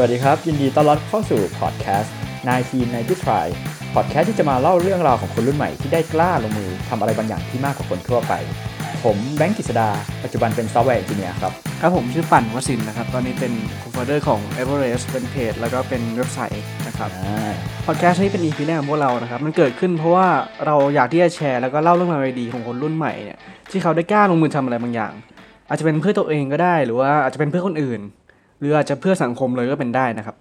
สวัสดีครับ ยินดีต้อนรับเข้าสู่พอดแคสต์1990 Try พอดแคสต์ที่จะมาเล่าเรื่องราวของคนรุ่นใหม่ที่ได้กล้าลงมือทำอะไรบางอย่างที่มากกว่าคนทั่วไป ผมแบงค์กิษดา ปัจจุบันเป็น software engineer ครับ ครับผมชื่อปั่นวสินนะครับ ตอนนี้เป็นค o ฟ o เดอร์ของ Everest เป็นเพจแล้วก็เป็นเว็บไซต์นะครับอ่าพอดแคสต์นี้เป็น EP แรกของพวกเรานะครับ มันเกิดขึ้นเพราะว่าเราอยากที่จะแชร์แล้วก็เล่าเรื่องราวดีๆของคนรุ่นใหม่เนี่ยที่เขาได้กล้าลงมือทำอะไรบางอย่าง อาจจะเป็นเพื่อตัวเองก็ได้ หรือว่าอาจจะเป็นเพื่อคนอื่น หรืออาจจะเพื่อสังคมเลยก็เป็นได้นะครับ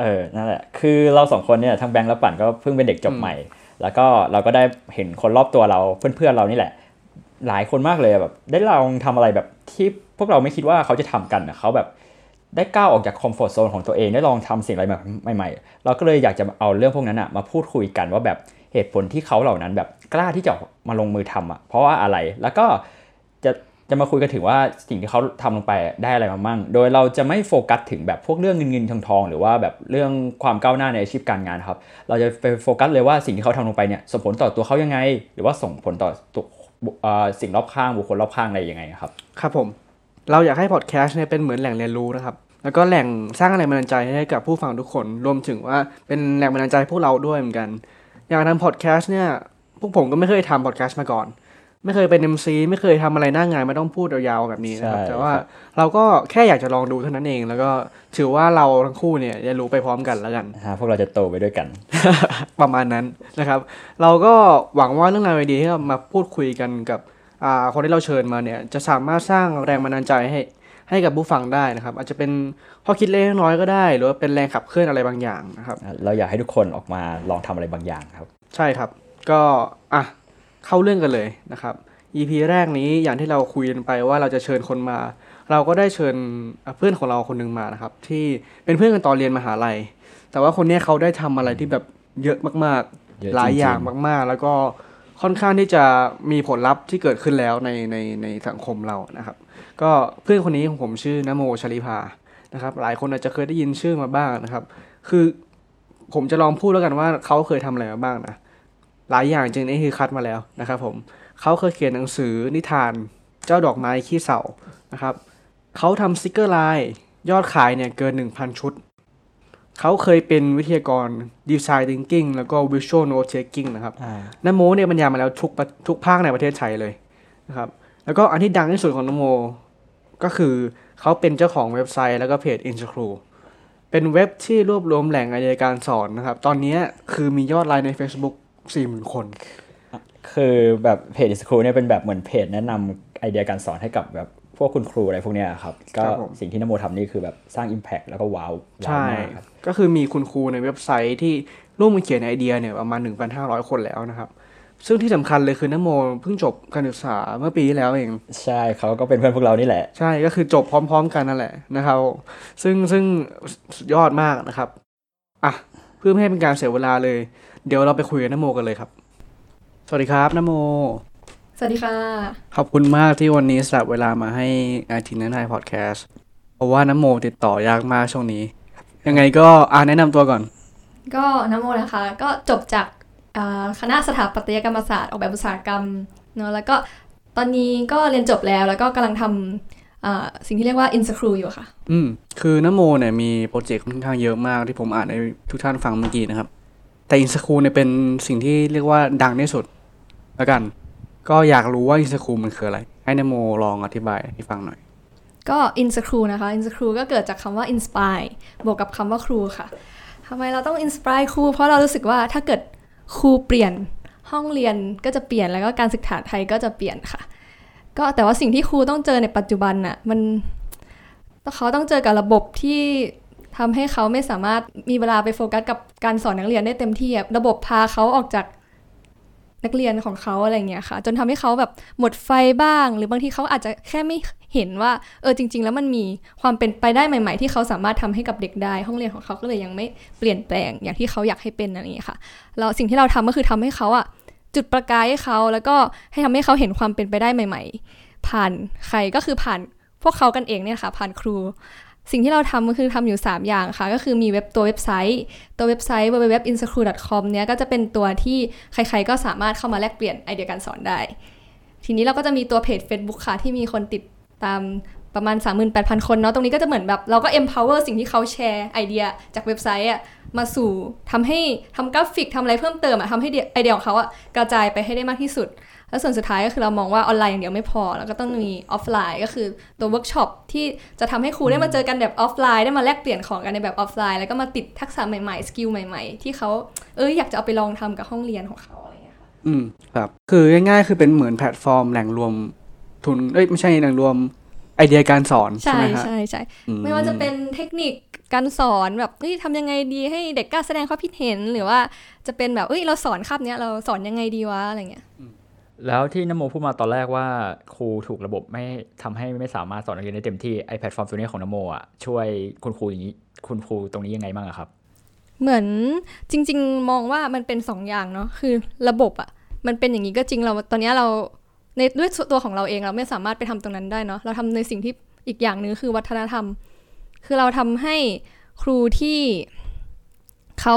เออ นั่นแหละ คือเราสองคนเนี่ยทั้งแบงค์และปั่นก็เพิ่งเป็นเด็กจบใหม่ แล้วก็เราก็ได้เห็นคนรอบตัวเราเพื่อนๆเรานี่แหละ หลายคนมากเลยแบบได้ลองทำอะไรแบบที่พวกเราไม่คิดว่าเขาจะทำกันนะเขาแบบได้ก้าวออกจากคอมฟอร์ทโซนของตัวเองได้ลองทำสิ่งอะไรแบบใหม่ๆ เราก็เลยอยากจะเอาเรื่องพวกนั้นอะมาพูดคุยกันว่าแบบเหตุผลที่เขาเหล่านั้นแบบกล้าที่จะมาลงมือทำอะเพราะว่าอะไรแล้วก็จะ จะมาคุยกันถึงว่าสิ่งที่เขาทำลงไปได้อะไรมามั่ง โดยเราจะไม่โฟกัสถึงแบบพวกเรื่องเงินเงินทองทองหรือว่าแบบเรื่องความก้าวหน้าในอาชีพการงานครับ เราจะไปโฟกัสเลยว่าสิ่งที่เขาทำลงไปเนี่ยส่งผลต่อตัวเขายังไง หรือว่าส่งผลต่อตัวสิ่งรอบข้างบุคคลรอบข้างอะไรยังไงครับ ครับผม เราอยากให้พอดแคสต์เนี่ยเป็นเหมือนแหล่งเรียนรู้นะครับ แล้วก็แหล่งสร้างแรงบันดาลใจให้กับผู้ฟังทุกคน รวมถึงว่าเป็นแรงบันดาลใจพวกเราด้วยเหมือนกัน อย่างทำพอดแคสต์เนี่ย พวกผมก็ไม่เคยทำพอดแคสต์มาก่อน ไม่เคยเป็น MC ไม่เคยทำอะไรหน้างานไม่ต้องพูดยาวๆแบบนี้นะครับใช่แต่ว่าครับเราก็แค่อยากจะลองดูเท่านั้นเอง แล้วก็ถือว่าเราทั้งคู่เนี่ยเรียนรู้ไปพร้อมกันแล้วกันฮะพวกเราจะโตไปด้วยกัน ประมาณนั้นนะครับ เราก็หวังว่าเรื่องราวดีๆที่เรามาพูดคุยกันกับอ่าคนที่เราเชิญมาเนี่ยจะสามารถสร้างแรงบันดาลใจให้ให้กับผู้ฟังได้นะครับ อาจจะเป็นข้อคิดเล็กน้อยก็ได้ หรือว่าเป็นแรงขับเคลื่อนอะไรบางอย่างนะครับ เราอยากให้ทุกคนออกมาลองทำอะไรบางอย่างครับ ใช่ครับ ก็อะ เข้าเรื่องกันเลยนะครับ EP แรกนี้อย่างที่เราคุยกันไปว่าเราจะเชิญคนมา เราก็ได้เชิญอะเพื่อนของเราคนหนึ่งมานะครับ ที่เป็นเพื่อนกันตอนเรียนมหาลัย แต่ว่าคนเนี้ยเขาได้ทำอะไรที่แบบเยอะมากเยอะๆหลายจริงๆอย่างมากๆ แล้วก็ค่อนข้างที่จะมีผลลัพธ์ที่เกิดขึ้นแล้วในในในสังคมเรานะครับ ก็เพื่อนคนนี้ของผมชื่อนโมชลิภานะครับ หลายคนอาจจะเคยได้ยินชื่อมาบ้างนะครับ คือผมจะลองพูดแล้วกันว่าเขาเคยทำอะไรมาบ้างนะ หลายอย่างจริงนี่คือคัดมาแล้วนะครับผมเขาเคยเขียนหนังสือนิทานเจ้าดอกไม้ขี้เสานะครับเขาทำสติกเกอร์ไลน์ยอดขายเนี่ยเกิน 1,000 ชุด เขาเคยเป็นวิทยากร Design Thinking แล้วก็ Visual Note Taking นะครับอ่านโมเนี่ยบรรยายมาแล้วทุกประทุกภาคในประเทศไทยเลยนะครับแล้วก็อันที่ดังที่สุดของนโม ก็คือเขาเป็นเจ้าของเว็บไซต์แล้วก็เพจ i n s c r e w เป็นเว็บที่รวบรวมแหล่งไอเดียการสอนนะครับ ตอนนี้คือมียอดไลค์ใน Facebook 40,000คน คือแบบเพจสครูเนี่ยเป็นแบบเหมือนเพจแนะนำไอเดียการสอนให้กับแบบพวกคุณครูอะไรพวกเนี้ยครับ ก็ครับผมสิ่งที่นโมทำนี่คือแบบสร้าง Impact แล้วก็ว้าวว้าวใช่มากครับก็คือมีคุณครูในเว็บไซต์ที่ร่วมมือเขียนไอเดียเนี่ยประมาณ 1,500 คนแล้วนะครับ ซึ่งที่สำคัญเลยคือนโมเพิ่งจบการศึกษาเมื่อปีที่แล้วเอง ใช่เขาก็เป็นเพื่อนพวกเรานี่แหละ ใช่ก็คือจบพร้อม ๆ กันนั่นแหละนะครับ ซึ่งซึ่งสุดยอดมากนะครับอะเพื่อไม่ให้เป็นการเสียเวลาเลย เดี๋ยวเราไปคุยกับนโมกันเลยครับ สวัสดีครับนโม สวัสดีค่ะ ขอบคุณมากที่วันนี้สละเวลามาให้อาทิตย์นั้นไทยพอดแคสต์เพราะว่านโมติดต่อยากมากช่วงนี้ ยังไงก็อ่าแนะนำตัวก่อน ก็น้ำโมนะคะ ก็จบจากอ่าคณะสถาปัตยกรรมศาสตร์ออกแบบอุตสาหกรรมเนาะแล้วก็ตอนนี้ก็เรียนจบแล้วแล้วก็กำลังทำอ่าสิ่งที่เรียกว่า i n s c r e w อยู่ค่ะ อืม คือนโมเนี่ยมีโปรเจกต์ค่อนข้างเยอะมากที่ผมอ่านให้ทุกท่านฟังเมื่อกี้นะครับ แต่ insKru เนี่ยเป็นสิ่งที่เรียกว่าดังที่สุดแล้วกัน ก็อยากรู้ว่า insKru มันคืออะไร ให้นโมลองอธิบายให้ฟังหน่อย ก็ i n s c r e w นะคะ i n s c r e w ก็เกิดจากคำว่า inspire บวกกับคำว่าครูค่ะทำไมเราต้อง inspire ครู เพราะเรารู้สึกว่าถ้าเกิดครูเปลี่ยนห้องเรียนก็จะเปลี่ยนแล้วก็การศึกษาไทยก็จะเปลี่ยนค่ะ ก็แต่ว่าสิ่งที่ครูต้องเจอในปัจจุบันน่ะมันเขาต้องเจอกับระบบที่ ทำให้เขาไม่สามารถมีเวลาไปโฟกัสกับการสอนนักเรียนได้เต็มที่ระบบพาเขาออกจากนักเรียนของเขาอะไรเงี้ยค่ะ จนทำให้เขาแบบหมดไฟบ้าง หรือบางทีเขาอาจจะแค่ไม่เห็นว่าเออจริง ๆ แล้วมันมีความเป็นไปได้ใหม่ ๆ ที่เขาสามารถทำให้กับเด็กได้ ห้องเรียนของเขาก็เลยยังไม่เปลี่ยนแปลงอย่างที่เขาอยากให้เป็นอะไรเงี้ยค่ะแล้วสิ่งที่เราทำก็คือทำให้เขาอะจุดประกายให้เขาแล้วก็ให้ทำให้เขาเห็นความเป็นไปได้ใหม่ ๆ ผ่านใครก็คือผ่านพวกเขากันเองเนี่ยค่ะ ผ่านครู สิ่งที่เราทำก็คือทำอยู่ 3 อย่างค่ะ ก็คือมีเว็บตัวเว็บไซต์ ตัวเว็บไซต์ www.insecure.com เนี้ยก็จะเป็นตัวที่ใครๆก็สามารถเข้ามาแลกเปลี่ยนไอเดียการสอนได้ ทีนี้เราก็จะมีตัวเพจ Facebook ค่ะ ที่มีคนติดตามประมาณ 38,000 คนเนาะตรงนี้ก็จะเหมือนแบบเราก็ empower สิ่งที่เขาแชร์ไอเดียจากเว็บไซต์อะมาสู่ทำให้ทำกราฟิกทำอะไรเพิ่มเติมอะทำให้ไอเดียของเขาอะกระจายไปให้ได้มากที่สุด แล้วส่วนสุดท้ายก็คือเรามองว่าออนไลน์อย่างเดียวไม่พอ แล้วก็ต้องมีออฟไลน์ก็คือตัวเวิร์กช็อปที่จะทำให้ครูได้มาเจอกันแบบออฟไลน์ได้มาแลกเปลี่ยนของกันในแบบออฟไลน์แล้วก็มาติดทักษะใหม่ๆสกิลใหม่ๆ ที่เขาเอออยากจะเอาไปลองทำกับห้องเรียนของเขาอะไรอย่างเงี้ยค่ะอืมครับคือง่ายๆคือเป็นเหมือนแพลตฟอร์มแหล่งรวมทุนเอ้ยไม่ใช่แหล่งรวมไอเดียการสอนใช่ใช่ไหมฮะใช่ใช่อืไม่ว่าจะเป็นเทคนิคการสอนแบบเฮ้ยทำยังไงดีให้เด็กกล้าแสดงความคิดเห็นหรือว่าจะเป็นแบบเอ้ยเราสอนคาบเนี้ยเราสอนยังไงดีวะอะไรเงี้ย แล้วที่นโมพูดมาตอนแรกว่าครูถูกระบบไม่ทำให้ไม่สามารถสอนนักเรียนได้เต็มที่ไอ้แพลตฟอร์มตัวนี้ของนโมอะช่วยคุณครูอย่างนี้คุณครูตรงนี้ยังไงบ้างอะครับ เหมือนจริง ๆ มองว่ามันเป็นสองอย่างเนาะคือระบบอะ่ะมันเป็นอย่างนี้ก็จริงเราตอนนี้เราในด้วยตัวของเราเองเราไม่สามารถไปทำตรงนั้นได้เนาะเราทำในสิ่งที่อีกอย่างหนึงคือวัฒนธรรม คือเราทำให้ครูที่เขา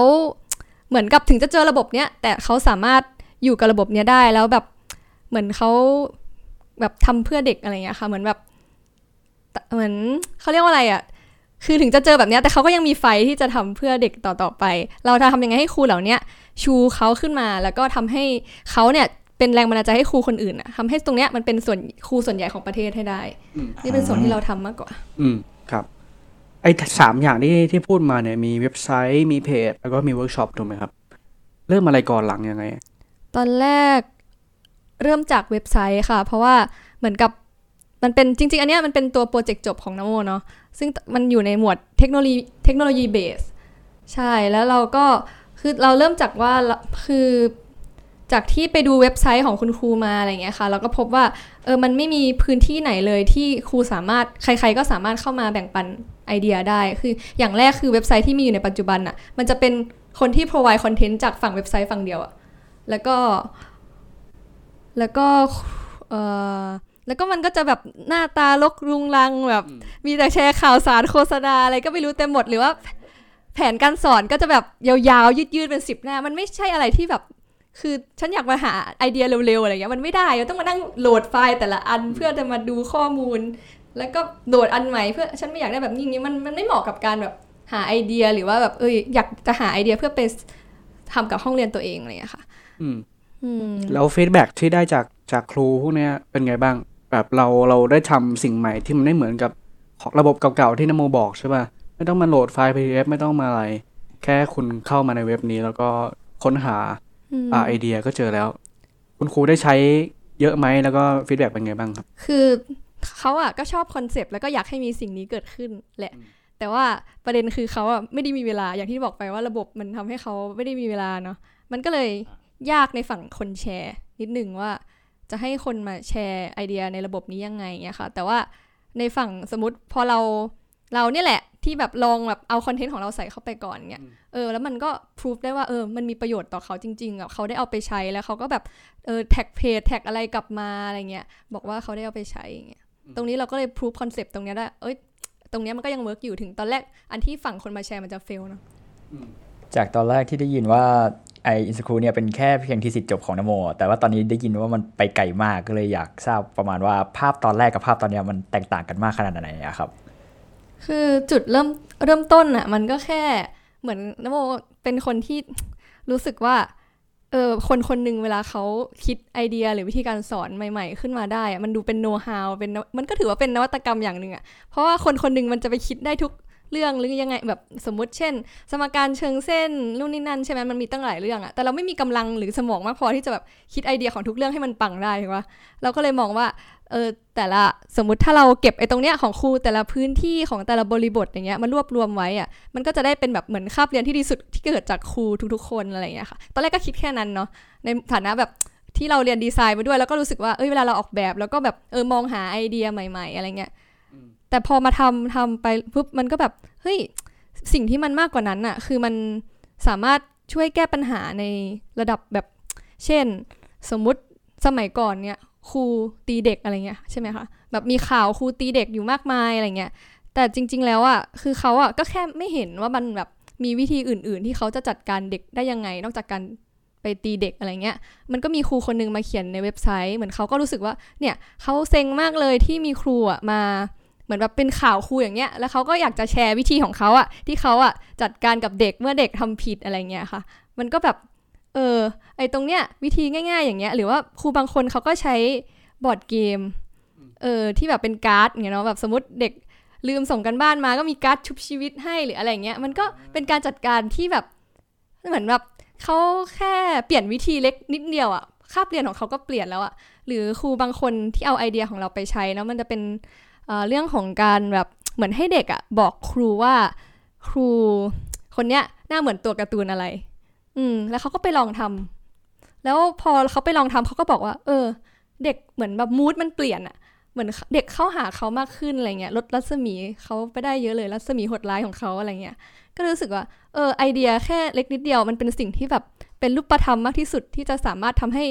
เหมือนกับถึงจะเจอระบบเนี้ยแต่เขาสามารถอยู่กับระบบเนี้ยได้แล้วแบบ เหมือนเขาแบบทำเพื่อเด็กอะไรอย่างเงี้ยค่ะ เหมือนแบบเหมือนเขาเรียกว่าอะไรอะ่ะคือถึงจะเจอแบบเนี้ยแต่เขาก็ยังมีไฟที่จะทำเพื่อเด็กต่อๆไป เราจะทำยังไงให้ครูเหล่าเนี้ยชูเขาขึ้นมาแล้วก็ทำให้เขาเนี่ยเป็นแรงบันดาลใจให้ครูคนอื่นอะทำให้ตรงเนี้ยมันเป็นส่วนครูส่วนใหญ่ของประเทศให้ได้อืมนี่เป็นส่วนที่เราทำมากกว่า อืมครับ ไอ้สามอย่างที่ที่พูดมาเนี่ยมีเว็บไซต์มีเพจ แล้วก็มีเวิร์กช็อปถูกไหมครับ เริ่มอะไรก่อนหลังยังไง ตอนแรก เริ่มจากเว็บไซต์ค่ะ เพราะว่าเหมือนกับมันเป็นจริง ๆ อันเนี้ยมันเป็นตัวโปรเจกต์จบของนโมเนาะซึ่งมันอยู่ในหมวดเทคโนโลยี technology base ใช่แล้วเราก็คือเราเริ่มจากว่าคือจากที่ไปดูเว็บไซต์ของคุณครูมาอะไรเงี้ยค่ะเราก็พบว่าเออมันไม่มีพื้นที่ไหนเลยที่ครูสามารถใคร ๆ ก็สามารถเข้ามาแบ่งปันไอเดียได้ คืออย่างแรกคือเว็บไซต์ที่มีอยู่ในปัจจุบันอะมันจะเป็นคนที่ provide content จากฝั่งเว็บไซต์ฝั่งเดียวอะแล้วก็ แล้วก็เออแล้วก็มันก็จะแบบหน้าตาลกรุงรังแบบ มีแต่แชร์ข่าวสารโฆษณาอะไรก็ไม่รู้เต็มหมดหรือว่า แผนการสอนก็จะแบบยาวๆ ยืดๆ เป็นสิบหน้า มันไม่ใช่อะไรที่แบบ คือฉันอยากมาหาไอเดียเร็วๆ อะไรเงี้ยมันไม่ได้เราต้องมานั่งโหลดไฟล์แต่ละอันเพื่อจะมาดูข้อมูล แล้วก็โหลดอันใหม่เพื่อฉันไม่อยากได้แบบนี้นี้มันมันไม่เหมาะกับการแบบหาไอเดียหรือว่าแบบเอ้ยอยากจะหาไอเดียเพื่อไปทำกับห้องเรียนตัวเองอะไรเงี้ยค่ะ อืมอืม แล้ว feedback ที่ได้จากจากครูพวกเนี้ยเป็นไงบ้าง แบบเราเราได้ทำสิ่งใหม่ที่มันไม่เหมือนกับของระบบเก่าๆที่นโมบอกใช่ป่ะไม่ต้องมาโหลดไฟล์ PDF ไม่ต้องมาอะไร แค่คุณเข้ามาในเว็บนี้แล้วก็ค้นหาอืมอ่าไอเดียก็เจอแล้ว คุณครูได้ใช้เยอะไหมแล้วก็ feedback เป็นไงบ้างครับ คือเขาอะก็ชอบ concept แล้วก็อยากให้มีสิ่งนี้เกิดขึ้นแหละ แต่ว่าประเด็นคือเขาอะไม่ได้มีเวลาอย่างที่บอกไปว่าระบบมันทำให้เขาไม่ได้มีเวลาเนาะมันก็เลย ยากในฝั่งคนแชร์ นิดหนึ่งว่าจะให้คนมาแชร์ไอเดียในระบบนี้ยังไงเงี้ยค่ะ แต่ว่าในฝั่งสมมติพอเราเราเนี่ยแหละที่แบบลองแบบเอา content ของเราใส่เข้าไปก่อนเงี้ยเออแล้วมันก็พิสูจได้ว่าเออมันมีประโยชน์ต่อเขาจริงๆอะเขาได้เอาไปใช้แล้วเขาก็แบบเออแท็กเพจแท็กอะไรกลับมาอะไรเงี้ยบอกว่าเขาได้เอาไปใช้อย่างเงี้ยตรงนี้เราก็เลยพิสูจ concept ตรงเนี้ยได้เอ้ยตรงเนี้ยมันก็ยัง work อยู่ถึงตอนแรกอันที่ฝั่งคนมาแชร์มันจะ fail เนาะ จากตอนแรกที่ได้ยินว่าไอ้ insKru เนี่ยเป็นแค่เพียง thesis จบของนโม แต่ว่าตอนนี้ได้ยินว่ามันไปไกลมากก็เลยอยากทราบประมาณว่าภาพตอนแรกกับภาพตอนนี้มันแตกต่างกันมากขนาดไหนอะครับ คือจุดเริ่มเริ่มต้นอะมันก็แค่เหมือนนโมเป็นคนที่รู้สึกว่าเออคนคนหนึ่งเวลาเขาคิดไอเดียหรือวิธีการสอนใหม่ ๆ ขึ้นมาได้ มันดูเป็นโน้ตฮาวเป็นมันก็ถือว่าเป็นนวัตกรรมอย่างหนึ่งอะเพราะว่าคนคนหนึ่งมันจะไปคิดได้ทุก เรื่องหรือยังไงแบบสมมติเช่น สมการเชิงเส้นนู่นนี่นั่นใช่ไหมมันมีตั้งหลายเรื่องอะแต่เราไม่มีกำลังหรือสมองมากพอที่จะแบบคิดไอเดียของทุกเรื่องให้มันปังได้ถูกปะเราก็เลยมองว่าเออแต่ละสมมุติถ้าเราเก็บไอ้ตรงเนี้ยของครูแต่ละพื้นที่ของแต่ละบริบทอย่างเงี้ยมันรวบรวมไว้อะมันก็จะได้เป็นแบบเหมือนคาบเรียนที่ดีสุดที่เกิดจากครูทุกๆคนอะไรอย่างเงี้ยค่ะตอนแรกก็คิดแค่นั้นเนาะในฐานะแบบที่เราเรียนดีไซน์มาด้วยแล้วก็รู้สึกว่าเอ้ยเวลาเราออกแบบ แล้วก็แบบเออมองหาไอเดียใหม่ ๆ อะไรเงี้ย แต่พอมาทำทำไปปุ๊บมันก็แบบเฮ้ยสิ่งที่มันมากกว่านั้นอะคือมันสามารถช่วยแก้ปัญหาในระดับแบบ เช่น สมมุติสมัยก่อนเนี่ยครูตีเด็กอะไรเงี้ยใช่ไหมคะแบบมีข่าวครูตีเด็กอยู่มากมายอะไรเงี้ยแต่จริง ๆ แล้วอะคือเขาอะก็แค่ไม่เห็นว่ามันแบบมีวิธีอื่น ๆ ที่เขาจะจัดการเด็กได้ยังไง นอกจากการไปตีเด็กอะไรเงี้ย มันก็มีครูคนหนึงมาเขียนในเว็บไซต์ เหมือนเขาก็รู้สึกว่าเนี่ยเขาเซ็งมากเลยที่มีครูอะมา เหมือนแบบเป็นข่าวครูอย่างเงี้ย แล้วเขาก็อยากจะแชร์วิธีของเขาอะที่เขาอะจัดการกับเด็กเมื่อเด็กทำผิดอะไรเงี้ยค่ะ มันก็แบบ เออ ไอตรงเนี้ยวิธีง่าย ๆ อย่างเงี้ย หรือว่าครูบางคนเขาก็ใช้บอร์ดเกม เออ ที่แบบเป็นการ์ดเงี้ยเนาะ แบบสมมติเด็กลืมส่งการบ้านมาก็มีการ์ดชุบชีวิตให้หรืออะไรเงี้ย มันก็เป็นการจัดการที่แบบ เหมือนแบบเขาแค่เปลี่ยนวิธีเล็กนิดเดียวอะคาบเรียนของเขาก็เปลี่ยนแล้วอะหรือครูบางคนที่เอาไอเดียของเราไปใช้เนาะมันจะเป็น เรื่องของการแบบเหมือนให้เด็กอะบอกครูว่าครูคนเนี้ยหน้าเหมือนตัวการ์ตูนอะไร อืม แล้วเขาก็ไปลองทำแล้วพอเขาไปลองทำเขาก็บอกว่า เออ เด็กเหมือนแบบมูดมันเปลี่ยนอะเหมือนเด็กเข้าหาเขามากขึ้นอะไรเงี้ยลดรัศมีเขาไปได้เยอะเลยรัศมีหดร้ายของเขาอะไรเงี้ยก็รู้สึกว่าเออไอเดียแค่เล็กนิดเดียวมันเป็นสิ่งที่แบบเป็นรูปธรรมมากที่สุดที่จะสามารถทำให้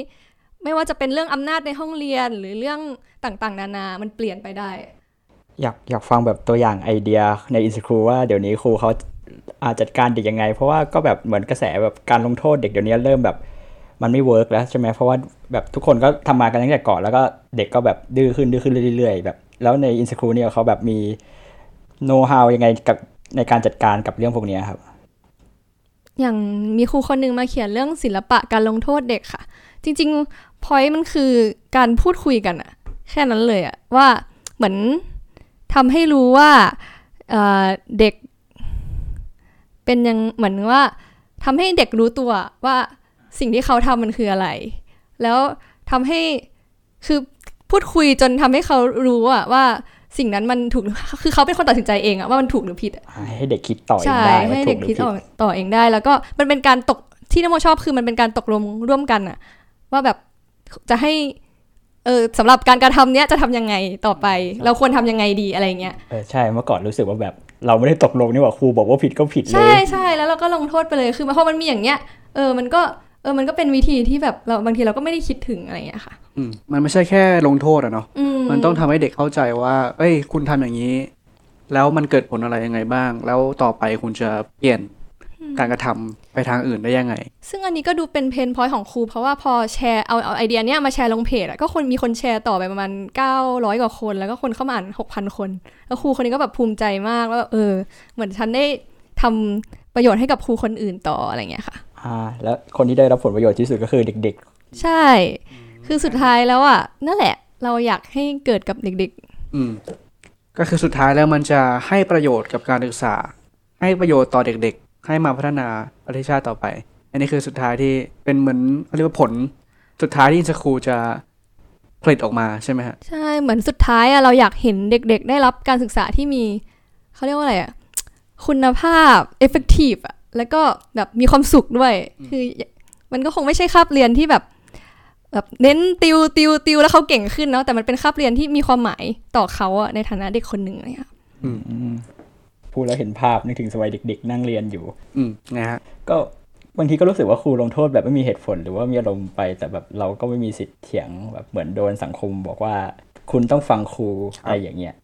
ไม่ว่าจะเป็นเรื่องอำนาจในห้องเรียนหรือเรื่องต่างๆ นานา มันเปลี่ยนไปได้ อยากอยากฟังแบบตัวอย่างไอเดียในอินสครูว่าเดี๋ยวนี้ครูเขาอาจจัดการเด็กยังไง เพราะว่าก็แบบเหมือนกระแสแบบการลงโทษเด็กเดี๋ยวนี้เริ่มแบบมันไม่ work แล้วใช่ไหมเพราะว่าแบบทุกคนก็ทำมากันตั้งแต่ก่อนแล้วก็เด็กก็แบบดื้อขึ้นดื้อขึ้นเรื่อยๆแบบแล้วใน insKru เนี่ยเขาแบบมีโน้ตฮาวยังไงกับในการจัดการกับเรื่องพวกนี้ครับ อย่างมีครูคนหนึ่งมาเขียนเรื่องศิลปะการลงโทษเด็กค่ะ จริงๆ point มันคือการพูดคุยกันอะแค่นั้นเลยอะว่าเหมือน ทำให้รู้ว่าเเด็กเป็นยังเหมือนว่าทำให้เด็กรู้ตัวว่าสิ่งที่เขาทำมันคืออะไร แล้วทำให้คือพูดคุยจนทำให้เขารู้อะว่าสิ่งนั้นมันถูกคือเขาเป็นคนตัดสินใจเองอะว่ามันถูกหรือผิดให้เด็กคิดต่อเองได้ให้เด็กคิดต่อเองได้ แล้วก็มันเป็นการตกที่นโมชอบคือมันเป็นการตกลงร่วมกันอะว่าแบบจะให้ เออสำหรับการการทำเนี้ยจะทำยังไงต่อไป เราควรทำยังไงดีอะไรเงี้ยเออใช่เมื่อก่อนรู้สึกว่าแบบ เราไม่ได้ตกลงนี่ว่าครูบอกว่าผิดก็ผิดเลย ใช่ใช่แล้วเราก็ลงโทษไปเลยคือพอมันมีอย่างเงี้ยเออมันก็เออมันก็เป็นวิธีที่แบบเราบางทีเราก็ไม่ได้คิดถึงอะไรเงี้ยค่ะอืมมันไม่ใช่แค่ลงโทษอะเนาะมันต้องทำให้เด็กเข้าใจว่า เอ้ย คุณทำอย่างนี้ แล้วมันเกิดผลอะไรยังไงบ้าง แล้วต่อไปคุณจะเปลี่ยนการกระทำ ไปทางอื่นได้ยังไง ซึ่งอันนี้ก็ดูเป็นเพนพอยต์ของครู เพราะว่าพอแชร์เอาเอาไอเดียเนี้ยมาแชร์ลงเพจอะก็คนมีคนแชร์ต่อไปประมาณ 900 กว่าคน แล้วก็คนเข้ามาอ่าน 6,000 คน แล้วครูคนนี้ก็แบบภูมิใจมากว่าเออ เหมือนฉันได้ทำประโยชน์ให้กับครูคนอื่นต่ออะไรเงี้ยค่ะอ่าแล้วคนที่ได้รับผลประโยชน์ที่สุดก็คือเด็กๆ ใช่ คือสุดท้ายแล้วอะนั่นแหละ เราอยากให้เกิดกับเด็กๆ อืมก็คือสุดท้ายแล้วมันจะให้ประโยชน์กับการศึกษา ให้ประโยชน์ต่อเด็ก ให้มาพัฒนาประเทศชาติต่อไป อันนี้คือสุดท้ายที่เป็นเหมือนเขาเรียกว่าผลสุดท้ายที่สคูลจะผลิตออกมาใช่ไหมฮะใช่เหมือนสุดท้ายอะเราอยากเห็นเด็กๆ ได้รับการศึกษาที่มีเขาเรียกว่าอะไรอะคุณภาพ effective อะแล้วก็แบบมีความสุขด้วย คือมันก็คงไม่ใช่คาบเรียนที่แบบแบบเน้นติวติวติวแล้วเขาเก่งขึ้นเนาะแต่มันเป็นคาบเรียนที่มีความหมายต่อเขาอะในฐานะเด็กคนหนึ่งเลยค่ะ พูดแล้วเห็นภาพนึกถึงสมัยเด็ก ๆ นั่งเรียนอยู่ อืมนะฮะก็บางทีก็รู้สึกว่าครูลงโทษแบบไม่มีเหตุผล หรือว่ามีอารมณ์ไป แต่แบบเราก็ไม่มีสิทธิ์เถียงแบบเหมือนโดนสังคมบอกว่า คุณต้องฟังครูอะไรอย่างเงี้ย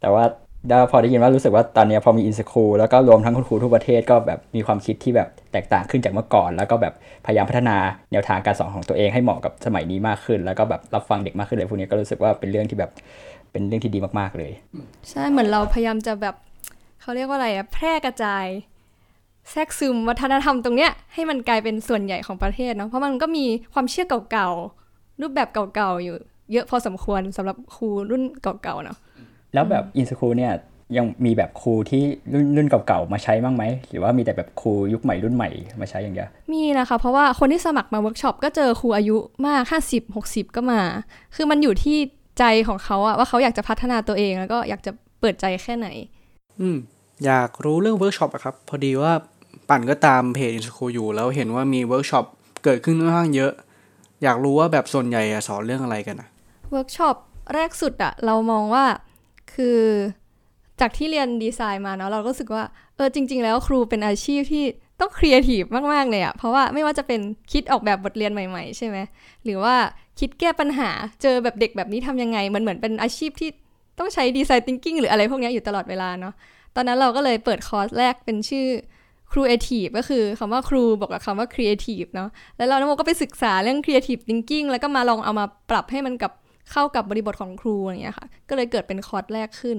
แต่ว่าได้พอได้ยินว่ารู้สึกว่าตอนนี้พอมีอินสคูลแล้วก็รวมทั้งคุณครูทุกประเทศก็แบบมีความคิดที่แบบแตกต่างขึ้นจากเมื่อก่อน แล้วก็แบบพยายามพัฒนาแนวทางการสอนของตัวเองให้เหมาะกับสมัยนี้มากขึ้น แล้วก็แบบรับฟังเด็กมากขึ้นเลยพวกนี้ก็รู้สึกว่าเป็นเรื่องที่แบบเป็นเรื่องที่ดีมากๆเลย ใช่เหมือนเราพยายามจะแบบ เขาเรียกว่าอะไรอะแพร่กระจาย แทรกซึมวัฒนธรรมตรงเนี้ยให้มันกลายเป็นส่วนใหญ่ของประเทศเนาะเพราะมันก็มีความเชื่อเก่าๆรูปแบบเก่าๆอยู่ เยอะพอสมควรสำหรับครูรุ่นเก่าๆเนาะแล้วแบบ insKru เนี่ยยังมีแบบครูที่รุ่นรุ่นเก่าๆมาใช้บ้างไหมหรือว่ามีแต่แบบครูยุคใหม่รุ่นใหม่มาใช้อย่างเดียวมีนะคะ เพราะว่าคนที่สมัครมาเวิร์กช็อปก็เจอครูอายุมาก 50 60 ก็มา คือมันอยู่ที่ใจของเขาอะว่าเขาอยากจะพัฒนาตัวเองแล้วก็อยากจะเปิดใจแค่ไหน อืม อยากรู้เรื่องเวิร์กช็อปอะครับ พอดีว่าปั่นก็ตามเพจ insKru อยู่ แล้วเห็นว่ามีเวิร์กช็อปเกิดขึ้นค่อนข้างเยอะ อยากรู้ว่าแบบส่วนใหญ่สอนเรื่องอะไรกันอะเวิร์กช็อปแรกสุดอะเรามองว่าคือจากที่เรียนดีไซน์มาเนาะเราก็รู้สึกว่าเออจริง ๆ แล้วครูเป็นอาชีพที่ต้องครีเอทีฟมากๆเลยอะเพราะว่าไม่ว่าจะเป็นคิดออกแบบบทเรียนใหม่ๆ ใช่ไหมหรือว่าคิดแก้ปัญหาเจอแบบเด็กแบบนี้ทำยังไง มันเหมือนเป็นอาชีพที่ต้องใช้ design thinking หรืออะไรพวกนี้อยู่ตลอดเวลาเนาะ ตอนนั้นเราก็เลยเปิดคอร์สแรกเป็นชื่อครูเอทีฟก็คือคำว่าครูบวกกับคำว่าครีเอทีฟเนาะแล้วเราโมก็ไปศึกษาเรื่อง creative thinking แล้วก็มาลองเอามาปรับให้มันกับเข้ากับบริบทของครูอย่างเงี้ยค่ะ ก็เลยเกิดเป็นคอร์สแรกขึ้น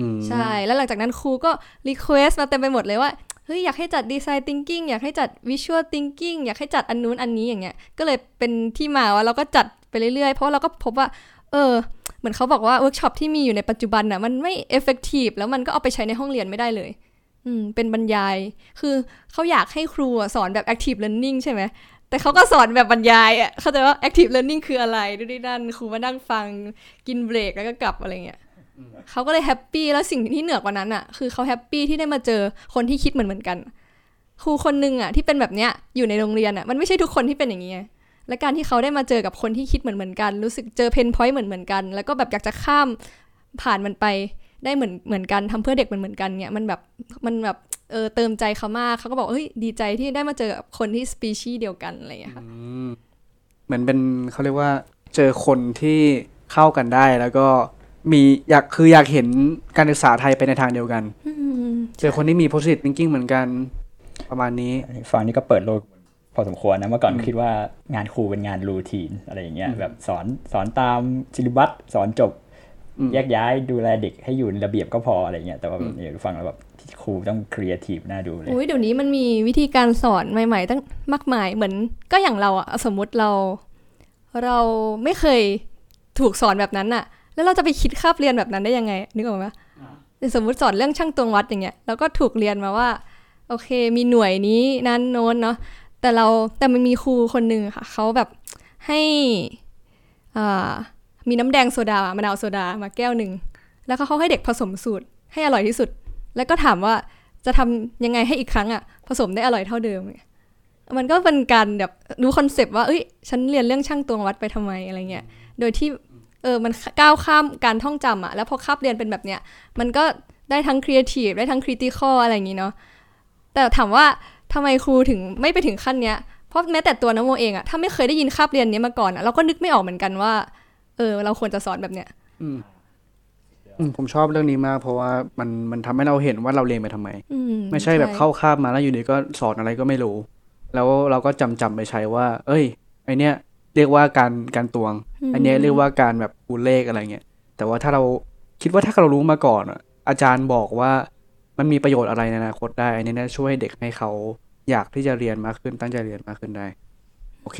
อืมใช่ แล้วหลังจากนั้นครูก็ request มาเต็มไปหมดเลยว่าเฮ้ยอยากให้จัดดีไซน์ thinking อยากให้จัด visual thinking อยากให้จัดอันนู้นอันนี้อย่างเงี้ย ก็เลยเป็นที่มาว่าเราก็จัดไปเรื่อยๆ เพราะเราก็พบว่า เออ เหมือนเขาบอกว่าเวิร์กช็อปที่มีอยู่ในปัจจุบันน่ะมันไม่ effective แล้วมันก็เอาไปใช้ในห้องเรียนไม่ได้เลย อืม เป็นบรรยาย คือเขาอยากให้ครูสอนแบบ active learning ใช่ไหมแต่เขาก็สอนแบบบรรยายอะเข้าใจว่า active learning คืออะไรดูดินั่นครูมานั่งฟังกินเบรกแล้วก็กลับอะไรเงี้ยเขาก็เลย happy แล้วสิ่งที่เหนือกว่านั้นอะ คือเขา happy ที่ได้มาเจอคนที่คิดเหมือนเหมือนกัน ครูคนหนึ่งอะที่เป็นแบบเนี้ยอยู่ในโรงเรียนอะมันไม่ใช่ทุกคนที่เป็นอย่างนี้ และการที่เขาได้มาเจอกับคนที่คิดเหมือนเหมือนกัน รู้สึกเจอ pain point เหมือนเหมือนกัน แล้วก็แบบอยากจะข้ามผ่านมันไปได้เหมือนเหมือนกันทำเพื่อเด็กเหมือนเหมือนกันเนี่ยมันแบบมันแบบเออเติมใจเขามากเขาก็บอกเฮ้ยดีใจที่ได้มาเจอกับคนที่สปีชีส์เดียวกันอะไรอย่างเงี้ยค่ะเหมือนเป็นเขาเรียกว่าเจอคนที่เข้ากันได้แล้วก็มีอยากคืออยากเห็นการศึกษาไทยไปในทางเดียวกันอืมเจอคนที่มี positive thinking เหมือนกัน ประมาณนี้ฟังนี่ก็เปิดโลก พอสมควรนะเมื่อก่อนคิดว่างานครูเป็นงาน routine อะไรอย่างเงี้ยแบบสอนสอนตาม syllabus สอนจบอืมแยกย้ายดูแลเด็กให้อยู่ในระเบียบก็พออะไรเงี้ยแต่ว่าแบบเนี่ยฟังแล้วแบบครูต้องครีเอทีฟน่าดูเลยอุ้ยเดี๋ยวนี้มันมีวิธีการสอนใหม่ ๆ ตั้งมากมายเหมือนก็อย่างเราอะสมมุติเรา เราไม่เคยถูกสอนแบบนั้นอะแล้วเราจะไปคิดคาบเรียนแบบนั้นได้ยังไง นึกออกไหมสมมติสอนเรื่องช่างตวงวัดอย่างเงี้ยเราก็ถูกเรียนมาว่า โอเค มีหน่วยนี้นั้นโน้นเนาะ แต่เราแต่มันมีครูคนหนึ่งค่ะเขาแบบให้อ่ามีน้ำแดงโซดามะนาวโซดามาแก้วหนึ่งแล้วเขาให้เด็กผสมสูตรให้อร่อยที่สุด แล้วก็ถามว่าจะทำยังไงให้อีกครั้งอะผสมได้อร่อยเท่าเดิมเนี่ยมันก็เป็นการแบบรู้ concept ว่า เอ้ย ฉันเรียนเรื่องชั่งตวงวัดไปทำไมอะไรเงี้ย โดยที่ เออ มันก้าวข้ามการท่องจำอะแล้วพอคาบเรียนเป็นแบบเนี้ย มันก็ได้ทั้งครีเอทีฟได้ทั้ง critical อะไรอย่างงี้เนาะ แต่ถามว่า ทำไมครูถึงไม่ไปถึงขั้นเนี้ยเพราะแม้แต่ตัวนโมเองอะถ้าไม่เคยได้ยินคาบเรียนนี้มาก่อนอะเราก็นึกไม่ออกเหมือนกันว่า เออ เราควรจะสอนแบบเนี้ยอืมอืมผมชอบเรื่องนี้มาก เพราะว่ามันมันทำให้เราเห็นว่าเราเรียนไปทำไมอืไม่ใช่แบบเข้าคาบมาแล้วอยู่ดีก็สอนอะไรก็ไม่รู้ แล้วเราก็จำจำไปใช้ว่า เอ้ยไอเนี้ยเรียกว่าการการตวงอันเนี้ยเรียกว่าการแบบคูณเลขอะไรเงี้ยแต่ว่าถ้าเราคิดว่าถ้าเรารู้มาก่อนอะอาจารย์บอกว่า มันมีประโยชน์อะไรในอนาคตได้อันนี้น่ช่วยให้เด็กให้เขาอยากที่จะเรียนมากขึ้นตั้งใจเรียนมากขึ้นได้ โอเค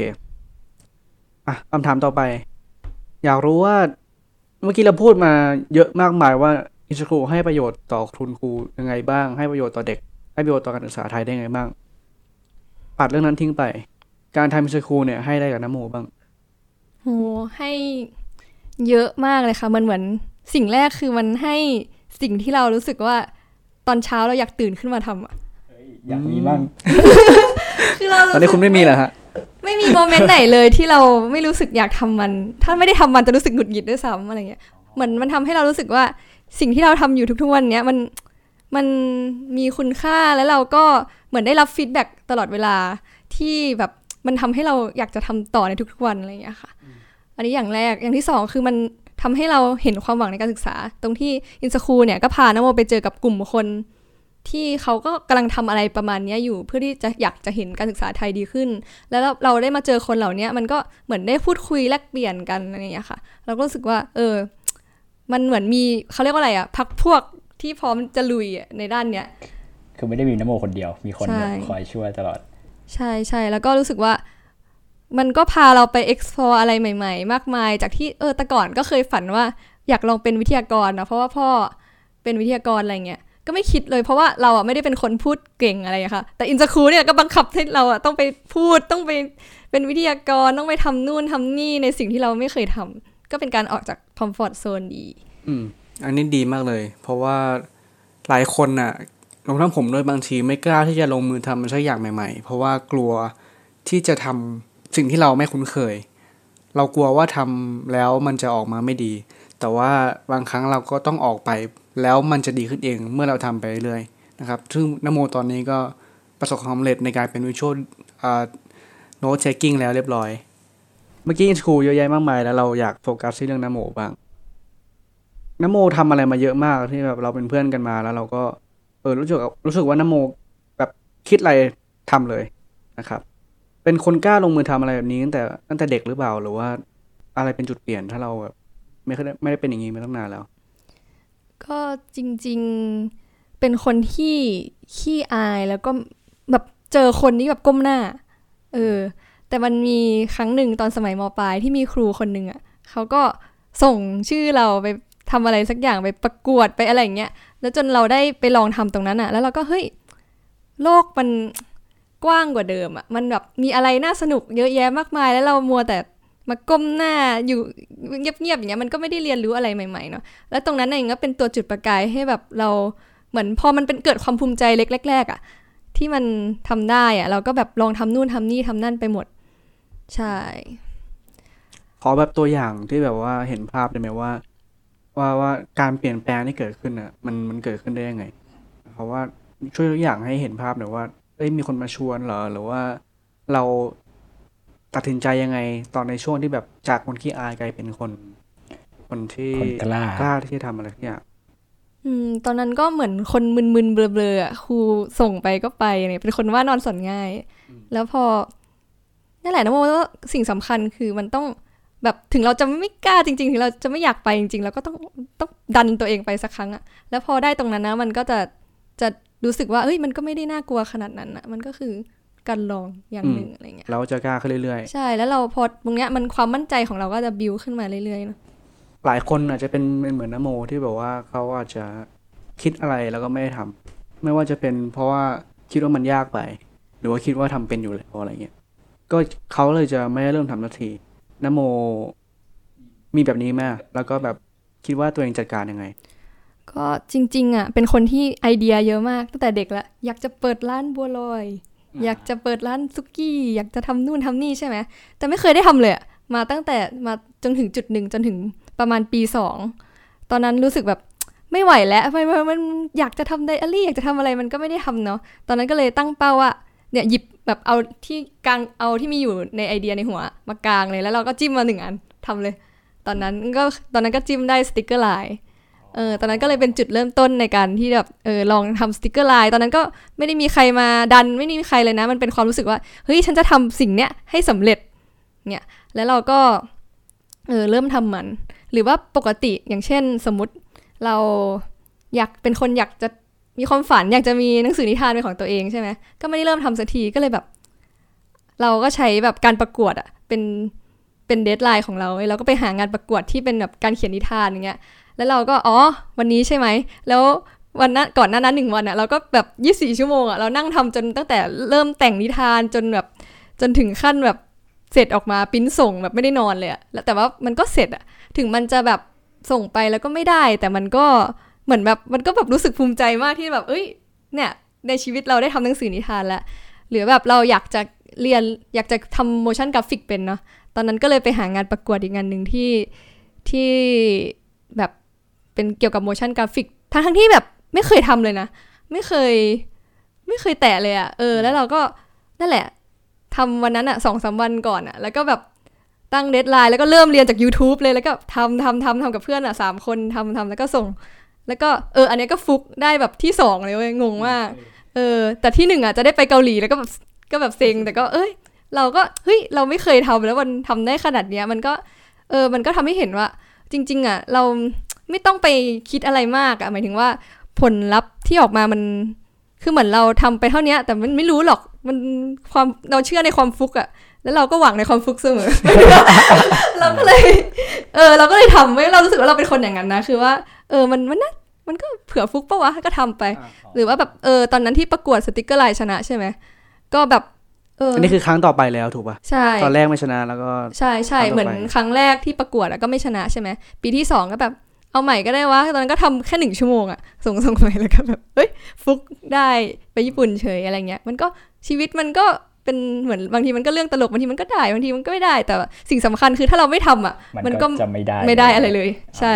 อะคำถามต่อไป อยากรู้ว่า เมื่อกี้เราพูดมาเยอะมากมายว่าอินสครูให้ประโยชน์ต่อทุนครูยังไงบ้าง ให้ประโยชน์ต่อเด็ก ให้ประโยชน์ต่อการศึกษาไทยได้ไงบ้างปัดเรื่องนั้นทิ้งไป การทำอินสครูเนี่ยให้ได้กับน้ำโมบ้างโหให้เยอะมากเลยค่ะ มันเหมือนสิ่งแรกคือมันให้สิ่งที่เรารู้สึกว่า ตอนเช้าเราอยากตื่นขึ้นมาทำอะอยากมีบ้างคือเราตอนนี้คุณไม่มีเหรอฮะไม่มี moment ไหนเลยที่เราไม่รู้สึกอยากทำมัน ถ้าไม่ได้ทำมันจะรู้สึกหงุดหงิดด้วยซ้ำอะไรเงี้ยเหมือนมันทำให้เรารู้สึกว่าสิ่งที่เราทำอยู่ทุกๆวันเนี้ยมันมันมีคุณค่าแล้วเราก็เหมือนได้รับ feedback ตลอดเวลาที่แบบมันทำให้เราอยากจะทำต่อในทุกๆวันอะไรอย่างเงี้ยค่ะ อันนี้อย่างแรกอย่างที่สองคือมัน ทำให้เราเห็นความหวังในการศึกษา ตรงที่อินสคูลเนี่ยก็พานโมไปเจอกับกลุ่มคน ที่เขาก็กำลังทำอะไรประมาณเนี้ยอยู่เพื่อที่จะอยากจะเห็นการศึกษาไทยดีขึ้น แล้วเราเราได้มาเจอคนเหล่านี้มันก็เหมือนได้พูดคุยแลกเปลี่ยนกันอะไรอย่างเงี้ยค่ะ เราก็รู้สึกว่า เออ มันเหมือนมีเขาเรียกว่าอะไรอะพักพวกที่พร้อมจะลุยอะในด้านเนี้ยคือไม่ได้มีนโมคนเดียวมีคนใช่แบบคอยช่วยตลอด ใช่ใช่แล้วก็รู้สึกว่า มันก็พาเราไป explore อะไรใหม่ ๆ มากมาย จากที่เออแต่ก่อนก็เคยฝันว่าอยากลองเป็นวิทยากรนะเพราะว่าพ่อเป็นวิทยากรอะไรเงี้ยก็ไม่คิดเลยเพราะว่าเราอะไม่ได้เป็นคนพูดเก่งอะไรค่ะ แต่อินสคูเนี่ยก็บังคับให้เราอะต้องไปพูดต้องไปเป็นวิทยากรต้องไปทำนู่นทำนี่ในสิ่งที่เราไม่เคยทำก็เป็นการออกจากคอมฟอร์ทโซนดีอืมอันนี้ดีมากเลย เพราะว่าหลายคนน่ะรวมทั้งผมด้วยบางทีไม่กล้าที่จะลงมือทำมันสักอย่างใหม่ ๆ เพราะว่ากลัวที่จะทำ สิ่งที่เราไม่คุ้นเคย เรากลัวว่าทำแล้วมันจะออกมาไม่ดี แต่ว่าบางครั้งเราก็ต้องออกไป แล้วมันจะดีขึ้นเองเมื่อเราทำไปเรื่อยๆนะครับ ซึ่งนโมตอนนี้ก็ประสบความสำเร็จในการเป็น visual note taking แล้วเรียบร้อย เมื่อกี้ insKru เยอะแยะมากมายแล้วเราอยากโฟกัสที่เรื่องนโมบ้างนโมทำอะไรมาเยอะมากที่แบบเราเป็นเพื่อนกันมาแล้วเราก็เออรู้สึกรู้สึกว่านโมแบบคิดอะไรทำเลยนะครับ เป็นคนกล้าลงมือทำอะไรแบบนี้ตั้งแต่ตั้งแต่เด็กหรือเปล่าหรือว่า อะไรเป็นจุดเปลี่ยนถ้าเราแบบไม่เคยได้ไม่ได้เป็นอย่างนี้มาตั้งนานแล้ว ก็จริง ๆเป็นคนที่ขี้อายแล้วก็แบบเจอคนที่แบบก้มหน้า เออ แต่มันมีครั้งหนึ่งตอนสมัยมปลายที่มีครูคนหนึ่งอะ่ะเขาก็ส่งชื่อเราไปทำอะไรสักอย่างไปประกวดไปอะไรอย่างเงี้ย แล้วจนเราได้ไปลองทำตรงนั้นอะ่ะ แล้วเราก็เฮ้ยโลกมัน กว้างกว่าเดิมอะ่ะมันแบบมีอะไรน่าสนุกเยอะแยะมากมาย แล้วเรามัวแต่มาก้มหน้าอยู่เงียบๆอย่างเงี้ยมันก็ไม่ได้เรียนรู้อะไรใหม่ๆเนาะแล้วตรงนั้นเองก็เป็นตัวจุดประกายให้แบบเราเหมือนพอมันเป็นเกิดความภูมิใจเล็กแรกๆอะ่ะที่มันทำได้อะ่ะเราก็แบบลองทำนู่นทำนี่ทำนั่นไปหมด ใช่ขอแบบตัวอย่างที่แบบว่าเห็นภาพได้ไหมว่า ว่าว่าการเปลี่ยนแปลงที่เกิดขึ้นอะมันมันเกิดขึ้นได้ยังไง เพราะว่าช่วยตัวอย่างให้เห็นภาพหน่อยว่า อ้ยมีคนมาชวนเหรอ หรือว่าเราตัดสินใจยังไง ตอนในช่วงที่แบบจากคนขี้อายกลายเป็นคน คนที่คนกล้ากล้าที่จะทำอะไรทุกอย่างอืมตอนนั้นก็เหมือนคนมึนๆเบลอๆอะครูส่งไปก็ไปเนี่ยเป็นคนว่านอนสอนง่าย แล้วพอนั่นแหละนะโมว่าสิ่งสำคัญคือมันต้องแบบถึงเราจะไม่กล้าจริง ๆ ถึงเราจะไม่อยากไปจริงๆเราก็ต้องต้องดันตัวเองไปสักครั้งอะแล้วพอได้ตรงนั้นนะ มันก็จะจะ รู้สึกว่าเอ้ยมันก็ไม่ได้น่ากลัวขนาดนั้นอะมันก็คือการลองอย่างหนึ่งอะไรเงี้ยเราจะกล้าขึ้นเรื่อยใช่แล้วเราพอตรงเนี้ยมันความมั่นใจของเราก็จะบิวขึ้นมาเรื่อยๆเนอะๆหลายคนอาจจะเป็นเป็นเหมือนนโมที่แบบว่าเขาอาจจะคิดอะไรแล้วก็ไม่ได้ทำไม่ว่าจะเป็นเพราะว่าคิดว่ามันยากไป หรือว่าคิดว่าทำเป็นอยู่แล้วอะไรเงี้ยก็เขาเลยจะไม่ได้เริ่มทำนาทีนโมมีแบบนี้ไหมแล้วก็แบบคิดว่าตัวเองจัดการยังไง ก็จริง ๆ อะ เป็นคนที่ไอเดียเยอะมากตั้งแต่เด็กละอยากจะเปิดร้านบัวลอย อยากจะเปิดร้านซุกี้อยากจะทำนู่นทำนี่ใช่ไหมแต่ไม่เคยได้ทำเลยอะมาตั้งแต่มาจนถึงจุดหนึ่งจนถึงประมาณปีสองตอนนั้นรู้สึกแบบไม่ไหวแล้วมันมันมันอยากจะทำไดอารี่อยากจะทำอะไรมันก็ไม่ได้ทำเนาะตอนนั้นก็เลยตั้งเป้าว่าเนี่ยหยิบแบบเอาที่กางเอาที่มีอยู่ในไอเดียในหัวมากางเลยแล้วเราก็จิ้มมาหนึ่งอันทำเลย ตอนนั้นก็ตอนนั้นก็จิ้มได้สติกเกอร์ไลน์ เออตอนนั้นก็เลยเป็นจุดเริ่มต้นในการที่แบบเออลองทำสติกเกอร์ไลน์ตอนนั้นก็ไม่ได้มีใครมาดันไม่ได้มีใครเลยนะ มันเป็นความรู้สึกว่าเฮ้ยฉันจะทำสิ่งเนี้ยให้สำเร็จเนี่ยแล้วเราก็เออเริ่มทำมัน หรือว่าปกติอย่างเช่นสมมติเราอยากเป็นคนอยากจะมีความฝันอยากจะมีหนังสือนิทานเป็นของตัวเองใช่ไหมก็ไม่ได้เริ่มทำสักทีก็เลยแบบ เราก็ใช้แบบการประกวดอะเป็นเป็น deadline ของเราเว้ยเราก็ไปหางานประกวดที่เป็นแบบการเขียนนิทานอย่างเงี้ย แล้วเราก็อ๋อวันนี้ใช่ไหม แล้ววันนั้นก่อนหน้านั้นหนึ่งวันอะเราก็แบบยี่สี่ชั่วโมงอะเรานั่งทำจนตั้งแต่เริ่มแต่งนิทานจนแบบจนถึงขั้นแบบเสร็จออกมาปิ้นส่งแบบไม่ได้นอนเลยอะแล้วแต่ว่ามันก็เสร็จอะถึงมันจะแบบส่งไปแล้วก็ไม่ได้ แต่มันก็เหมือนแบบมันก็แบบรู้สึกภูมิใจมากที่แบบ เอ้ย เนี่ย ในชีวิตเราได้ทำหนังสือนิทานแล้วหรือแบบเราอยากจะเรียนอยากจะทำ motion graphic เป็นเนาะตอนนั้นก็เลยไปหางานประกวดอีกงานหนึ่งที่ที่แบบ เป็นเกี่ยวกับ motion graphic ทั้งทั้งที่แบบไม่เคยทำเลยนะ ไม่เคย ไม่เคยแตะเลยอะ่ะ เออ แล้วเราก็นั่นแหละทำวันนั้นอะ่ะสองสามวันก่อนอะ่ะ แล้วก็แบบตั้ง deadline แล้วก็เริ่มเรียนจาก YouTube เลยแล้วก็ทำทำทำทำกับเพื่อนอะ่ะสามคนทำทำแล้วก็ส่ง แล้วก็เออ อันเนี้ยก็ฟลุกได้แบบที่สองเลยเว้ยงงมากเออ แต่ที่หนึ่งอะจะได้ไปเกาหลีแล้วก็แบบก็แบบเซ็งแต่ก็เอ้ย เราก็เฮ้ยเราไม่เคยทำแล้วมันทำได้ขนาดเนี้ย มันก็ เออ มันก็ทำให้เห็นว่า จริง ๆ อะ เรา ไม่ต้องไปคิดอะไรมากอะหมายถึงว่าผลลัพธ์ที่ออกมามันคือเหมือนเราทำไปเท่านี้แต่มันไม่รู้หรอกมันความเราเชื่อในความฟลุกอะแล้วเราก็หวังในความฟลุกเสมอเราก็เลย เออ เราก็เลยทำไว้เรารู้สึกว่าเราเป็นคนอย่างนั้นนะคือว่า เออมันมันน่ามันก็เผื่อฟลุกปะวะก็ทำไป หรือว่าแบบเออตอนนั้นที่ประกวดสติกเกอร์ไลน์ชนะใช่ไหมก็แบบเอออันนี้คือครั้งต่อไปแล้วถูกป่ะใช่ตอนแรกไม่ชนะแล้วก็ ใช่ใช่ครั้งต่อไปเหมือนครั้งแรกที่ประกวดแล้วก็ไม่ชนะใช่ไหมปีที่สองก็แบบ เอาใหม่ก็ได้วะตอนนั้นก็ทำแค่หนึ่งชั่วโมงอะส่งส่งไปแล้วก็แบบเฮ้ยฟุกได้ไปญี่ปุ่นเฉยอะไรเงี้ยมันก็ชีวิตมันก็เป็นเหมือนบางทีมันก็เรื่องตลกบางทีมันก็ได้บางทีมันก็ไม่ได้ แต่ว่าสิ่งสำคัญคือถ้าเราไม่ทำอะมันก็จะไม่ได้ไม่ได้อะไรเลย ใช่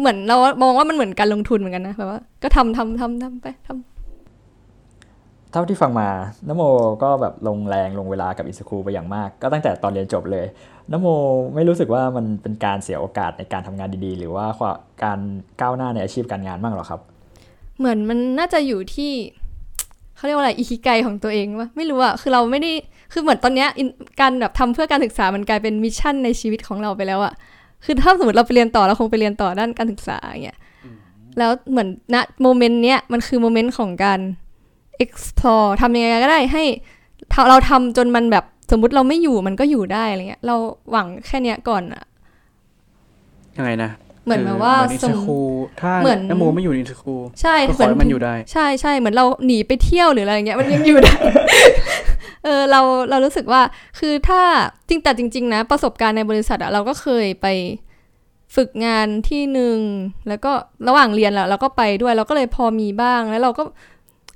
เหมือนเรามองว่ามันเหมือนการลงทุนเหมือนกันนะแบบว่า ก็ทำทำทำทำไปทำ เท่าที่ฟังมานโมก็แบบลงแรงลงเวลากับอิสคูไปอย่างมาก ก็ตั้งแต่ตอนเรียนจบเลยนโมไม่รู้สึกว่ามันเป็นการเสียโอกาสในการทำงานดีๆ หรือว่าการก้าวหน้าในอาชีพการงานบ้างหรอครับ เหมือนมันน่าจะอยู่ที่เขาเรียกว่าอะไรอิคิไกของตัวเองวะไม่รู้อะคือเราไม่ได้คือเหมือนตอนเนี้ยอินการแบบทำเพื่อการศึกษามันกลายเป็น mission ในชีวิตของเราไปแล้วอะคือถ้าสมมติเราไปเรียนต่อเราคงไปเรียนต่อด้านการศึกษาอย่างเงี้ยแล้วเหมือนณ moment เนี้ยมันคือ moment ของการ explore ทำยังไงก็ได้ให้ถ้าเราทำจนมันแบบสมมุติเราไม่อยู่มันก็อยู่ได้อะไรเงี้ย เราหวังแค่เนี้ยก่อนอะยังไงนะ เหมือนแบบว่า insKruถ้าเหมือนนโมไม่อยู่ในอินเตอร์คูใช่ก็ขเหมืออนให้มันอยู่ได้ ใช่ใช่เหมือนเราหนีไปเที่ยวหรืออะไรเงี้ยมันยังอยู่ได้เออเราเรารู้สึกว่าคือถ้าจริงแต่จริง ๆ นะ ประสบการณ์ในบริษัทอะเราก็เคยไปฝึกงานที่หนึ่งแล้วก็ระหว่างเรียนแล้วเราก็ไปด้วยเราก็เลยพอมีบ้างแล้วเราก็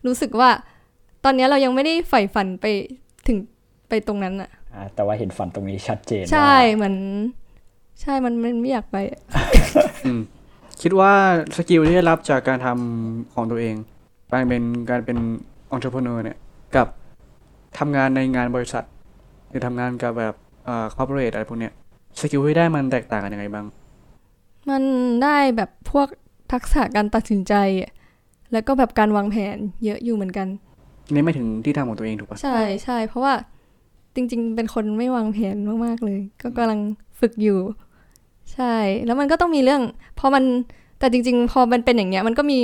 รู้สึกว่า ตอนเนี้ยเรายังไม่ได้ใฝ่ฝันไปถึงไปตรงนั้นอะอ่าแต่ว่าเห็นฝันตรงนี้ชัดเจนใช่ว่าเหมือนใช่มันมันไม่อยากไปอะอืมคิดว่า skill ที่ได้รับจากการทำของตัวเองการเป็นการเป็นองค์ประกอบเนี่ยกับทำงานในงานบริษัทหรือทำงานกับแบบเอ่อ corporate อะไรพวกเนี้ย skill ที่ได้มันแตกต่างกันยังไงบ้าง มันได้แบบพวกทักษะการตัดสินใจอะ แล้วก็แบบการวางแผนเยอะอยู่เหมือนกันนี่ไม่ถึงที่ทำของตัวเองถูกปะใช่ใช่เพราะว่าจริง ๆ เป็นคนไม่วางแผนมากๆเลย ก็กำลังฝึกอยู่ ใช่ แล้วมันก็ต้องมีเรื่องพอมันแต่จริง ๆ พอมันเป็นอย่างเงี้ย มันก็มี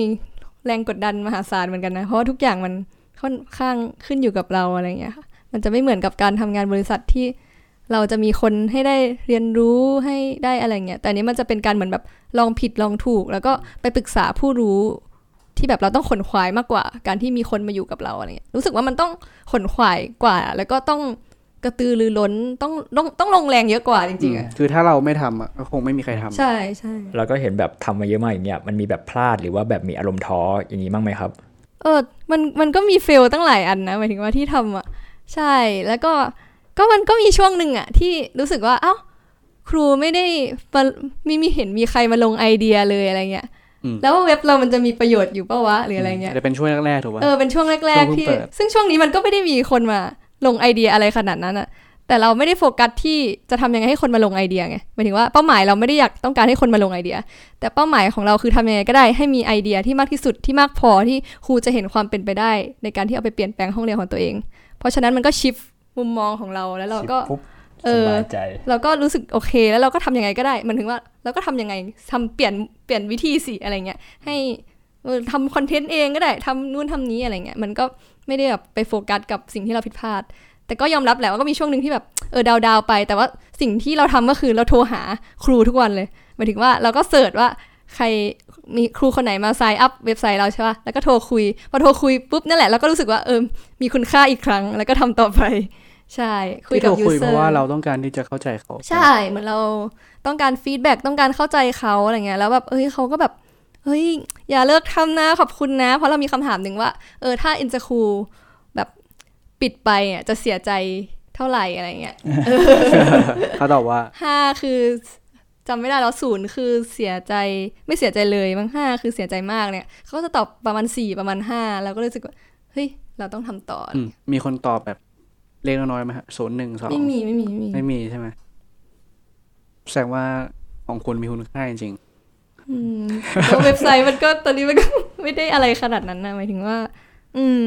แรงกดดันมหาศาลเหมือนกันนะ เพราะว่าทุกอย่างมันค่อนข้างขึ้นอยู่กับเราอะไรเงี้ยค่ะมันจะไม่เหมือนกับการทำงานบริษัทที่เราจะมีคนให้ได้เรียนรู้ให้ได้อะไรเงี้ย แต่อันนี้มันจะเป็นการเหมือนแบบลองผิดลองถูก แล้วก็ไปปรึกษาผู้รู้ ที่แบบเราต้องขนขวายมากกว่า การที่มีคนมาอยู่กับเราอะไรเงี้ยรู้สึกว่ามันต้องขนขวายกว่า แล้วก็ต้องกระตือรือร้นต้องต้องต้องลงแรงเยอะกว่าจริงๆอะคือถ้าเราไม่ทำอะก็คงไม่มีใครทำใช่ใช่เราก็เห็นแบบทำมาเยอะมากอย่างเงี้ยมันมีแบบพลาดหรือว่าแบบมีอารมณ์ท้ออย่างนี้บ้างไหมครับ เออมันมันก็มีเฟลตั้งหลายอันนะหมายถึงว่าที่ทำอะใช่แล้วก็ก็มันก็มีช่วงหนึ่งอะที่รู้สึกว่าเอ้าครูไม่ได้มามีมีเห็นมีใครมาลงไอเดียเลยอะไรเงี้ยอืม แล้วว่าเว็บเรามันจะมีประโยชน์อยู่ปะวะหรืออะไรเงี้ยจะเป็นช่วงแรกๆถูกปะเออเป็นช่วงแรกๆที่ช่วงเพิ่งเปิดซึ่งช่วงนี้มันก็ไม่ได้มีคนมาลงไอเดียอะไรขนาดนั้นอะแต่เราไม่ได้โฟกัสที่จะทำยังไงให้คนมาลงไอเดียไงหมายถึงว่าเป้าหมายเราไม่ได้อยากต้องการให้คนมาลงไอเดีย แต่เป้าหมายของเราคือทำยังไงก็ได้ให้มีไอเดียที่มากที่สุดที่มากพอที่ครูจะเห็นความเป็นไปได้ ในการที่เอาไปเปลี่ยนแปลงห้องเรียนของตัวเอง เพราะฉะนั้นมันก็ shift มุมมองของเราแล้วเราก็ปุ๊บ เออสบายใจเราก็รู้สึกโอเค แล้วเราก็ทำยังไงก็ได้ มันถึงว่าเราก็ทำยังไงทำเปลี่ยนเปลี่ยนวิธีสิอะไรเงี้ยให้เออทำคอนเทนต์เองก็ได้ทำนู่นทำนี้อะไรเงี้ยมันก็ไม่ได้แบบไปโฟกัสกับสิ่งที่เราผิดพลาด แต่ก็ยอมรับแหละว่าก็มีช่วงหนึ่งที่แบบเออดาวดาวๆไป แต่ว่าสิ่งที่เราทำก็คือเราโทรหาครูทุกวันเลยหมายถึงว่าเราก็ search ว่าใครมีครูคนไหนมา sign up เว็บไซต์เราใช่ป่ะ แล้วก็โทรคุย พอโทรคุยปุ๊บนั่นแหละเราก็รู้สึกว่าเออ มีคุณค่าอีกครั้ง แล้วก็ทำต่อไป ใช่คุยที่กับเรา user คุยเพอราะว่าเราต้องการที่จะเข้าใจเขา ใช่เหมือนเราต้องการ feedback ต้องการเข้าใจเขาอะไรเงี้ยแล้วแบบเอ้ยเขาก็แบบเฮ้ยอย่าเลิกทำนะขอบคุณนะ เพราะเรามีคำถามหนึ่งว่า เออถ้า insKru แบบปิดไปอะจะเสียใจเท่าไหร่อะไรเงี้ยเขาตอบว่าห้าคือจำไม่ได้แล้วศูนย์คือเสียใจไม่เสียใจเลยมั้งห้าคือเสียใจมากเนี่ยเขาก็จะตอบประมาณสี่ประมาณห้าเราก็เลยรู้สึกว่าเฮ้ยเราต้องทำต่อออืมมีคนตอบแบบ เล็กน้อยๆไหมฮะศูนย์หนึ่งสองไม่มีไม่มีไม่มีไม่มีใช่ไหมแสดงว่าของคุณมีคุณค่าจริงอืมแล้วเว็บไซต์มันก็ตอนนี้มันก็ไม่ได้อะไรขนาดนั้นนะหมายถึงว่า อืม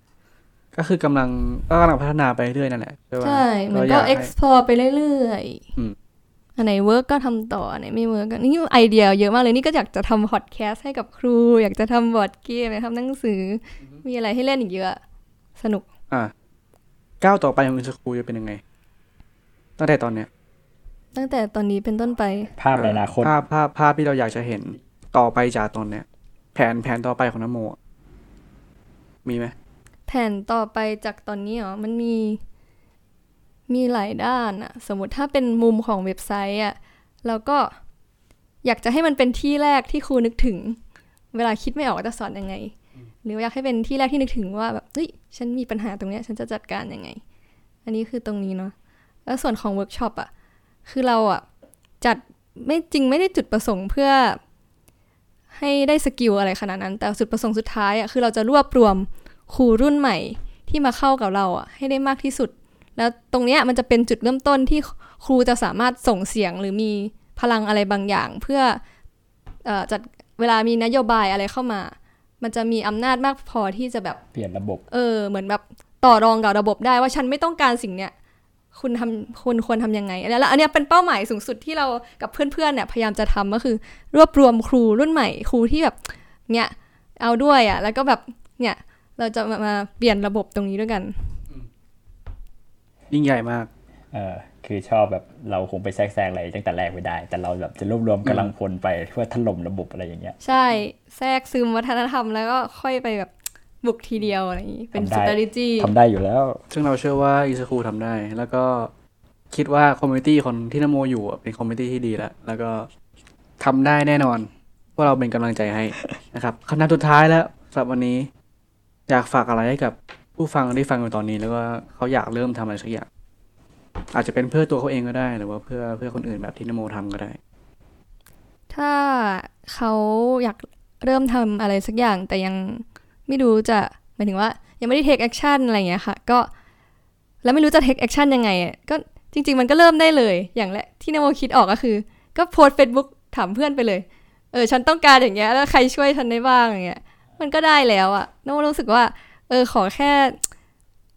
ๆก็คือกำลังก็กำลังพัฒนาไปเรื่อยนั่นแหละใช่ปะใช่มันเราอก็ยากให้ explore ไปเรื่อยอืมๆอันไหน work ก็ทำต่ออันไหนไม่ work ก็นี่ไอเดียเยอะมากเลยนี่ก็อยากจะทำพอดแคสต์ให้กับครู อยากจะทำบอร์ดเกมอยากทำหนังสือ มีอะไรให้เล่นอีกเยอะ สนุก อะ ก้าวต่อไปของ insKru จะเป็นยังไง ตั้งแต่ตอนเนี้ย ตั้งแต่ตอนนี้เป็นต้นไป ภาพในอนาคต ภาพภาพภาพที่เราอยากจะเห็นต่อไปจากตอนเนี้ย แผนแผนต่อไปของน้ำโมอะมีไหมแผนต่อไปจากตอนนี้เหรอมันมีมีหลายด้านอะสมมติถ้าเป็นมุมของเว็บไซต์อะเราก็อยากจะให้มันเป็นที่แรกที่ครูนึกถึง เวลาคิดไม่ออกว่าจะสอนยังไง หรือว่าอยากให้เป็นที่แรกที่นึกถึงว่าแบบเฮ้ยฉันมีปัญหาตรงเนี้ยฉันจะจัดการยังไง อันนี้คือตรงนี้เนาะแล้วส่วนของเวิร์กช็อปอะคือเราอะจัดไม่จริงไม่ได้จุดประสงค์เพื่อให้ได้ skill อะไรขนาดนั้น แต่จุดประสงค์สุดท้ายอะคือเราจะรวบรวมครูรุ่นใหม่ที่มาเข้ากับเราอะให้ได้มากที่สุด แล้วตรงเนี้ยมันจะเป็นจุดเริ่มต้นที่ครูจะสามารถส่งเสียงหรือมีพลังอะไรบางอย่าง เพื่อจัดเวลามีนโยบายอะไรเข้ามา มันจะมีอำนาจมากพอที่จะแบบเปลี่ยนระบบ เออ เหมือนแบบต่อรองกับระบบได้ว่าฉันไม่ต้องการสิ่งเนี้ยคุณทำคุณควรทำยังไง แล้วอันเนี้ยเป็นเป้าหมายสูงสุดที่เรากับเพื่อนๆเนี่ยพยายามจะทำก็คือ รวบรวมครูรุ่นใหม่ครูที่แบบเนี่ยเอาด้วยอะ แล้วก็แบบเนี่ยเราจะมามาเปลี่ยนระบบตรงนี้ด้วยกัน ยิ่งใหญ่มาก เออ คือชอบแบบเราคงไปแทรกแซงอะไรตั้งแต่แรกไม่ได้ แต่เราแบบจะรวบรวมกำลังพลไปเพื่อถล่มระบบอะไรอย่างเงี้ย ใช่ แทรกซึมวัฒนธรรมแล้วก็ค่อยไปแบบบุกทีเดียวอะไรอย่างนี้ เป็นทำได้ strategy ทำได้อยู่แล้ว ซึ่งเราเชื่อว่าอีสคูทำได้ แล้วก็คิดว่า community คนที่นโมอยู่อะเป็น community ที่ดีแล้ว แล้วก็ทำได้แน่นอนพวกเราเป็นกำลังใจให้นะครับคำถามสุดท้ายแล้วสำหรับวันนี้ อยากฝากอะไรให้กับผู้ฟังที่ฟังอยู่ตอนนี้ แล้วก็เขาอยากเริ่มทำอะไรสักอย่าง อาจจะเป็นเพื่อตัวเขาเองก็ได้หรือว่าเพื่อเพื่อคนอื่นแบบที่นโมทำก็ได้ ถ้าเขาอยากเริ่มทำอะไรสักอย่างแต่ยังไม่รู้จะหมายถึงว่า ยังไม่ได้ take action อะไรอย่างเงี้ยค่ะ ก็ แล้วไม่รู้จะ take action ยังไงก็จริง ๆ มันก็เริ่มได้เลย อย่างแรกที่นโมคิดออกก็คือ ก็โพสเฟซบุ๊กถามเพื่อนไปเลย เออ ฉันต้องการอย่างเงี้ย แล้วใครช่วยฉันได้บ้างอย่างเงี้ย มันก็ได้แล้วอะนโมรู้สึกว่า เออ ขอแค่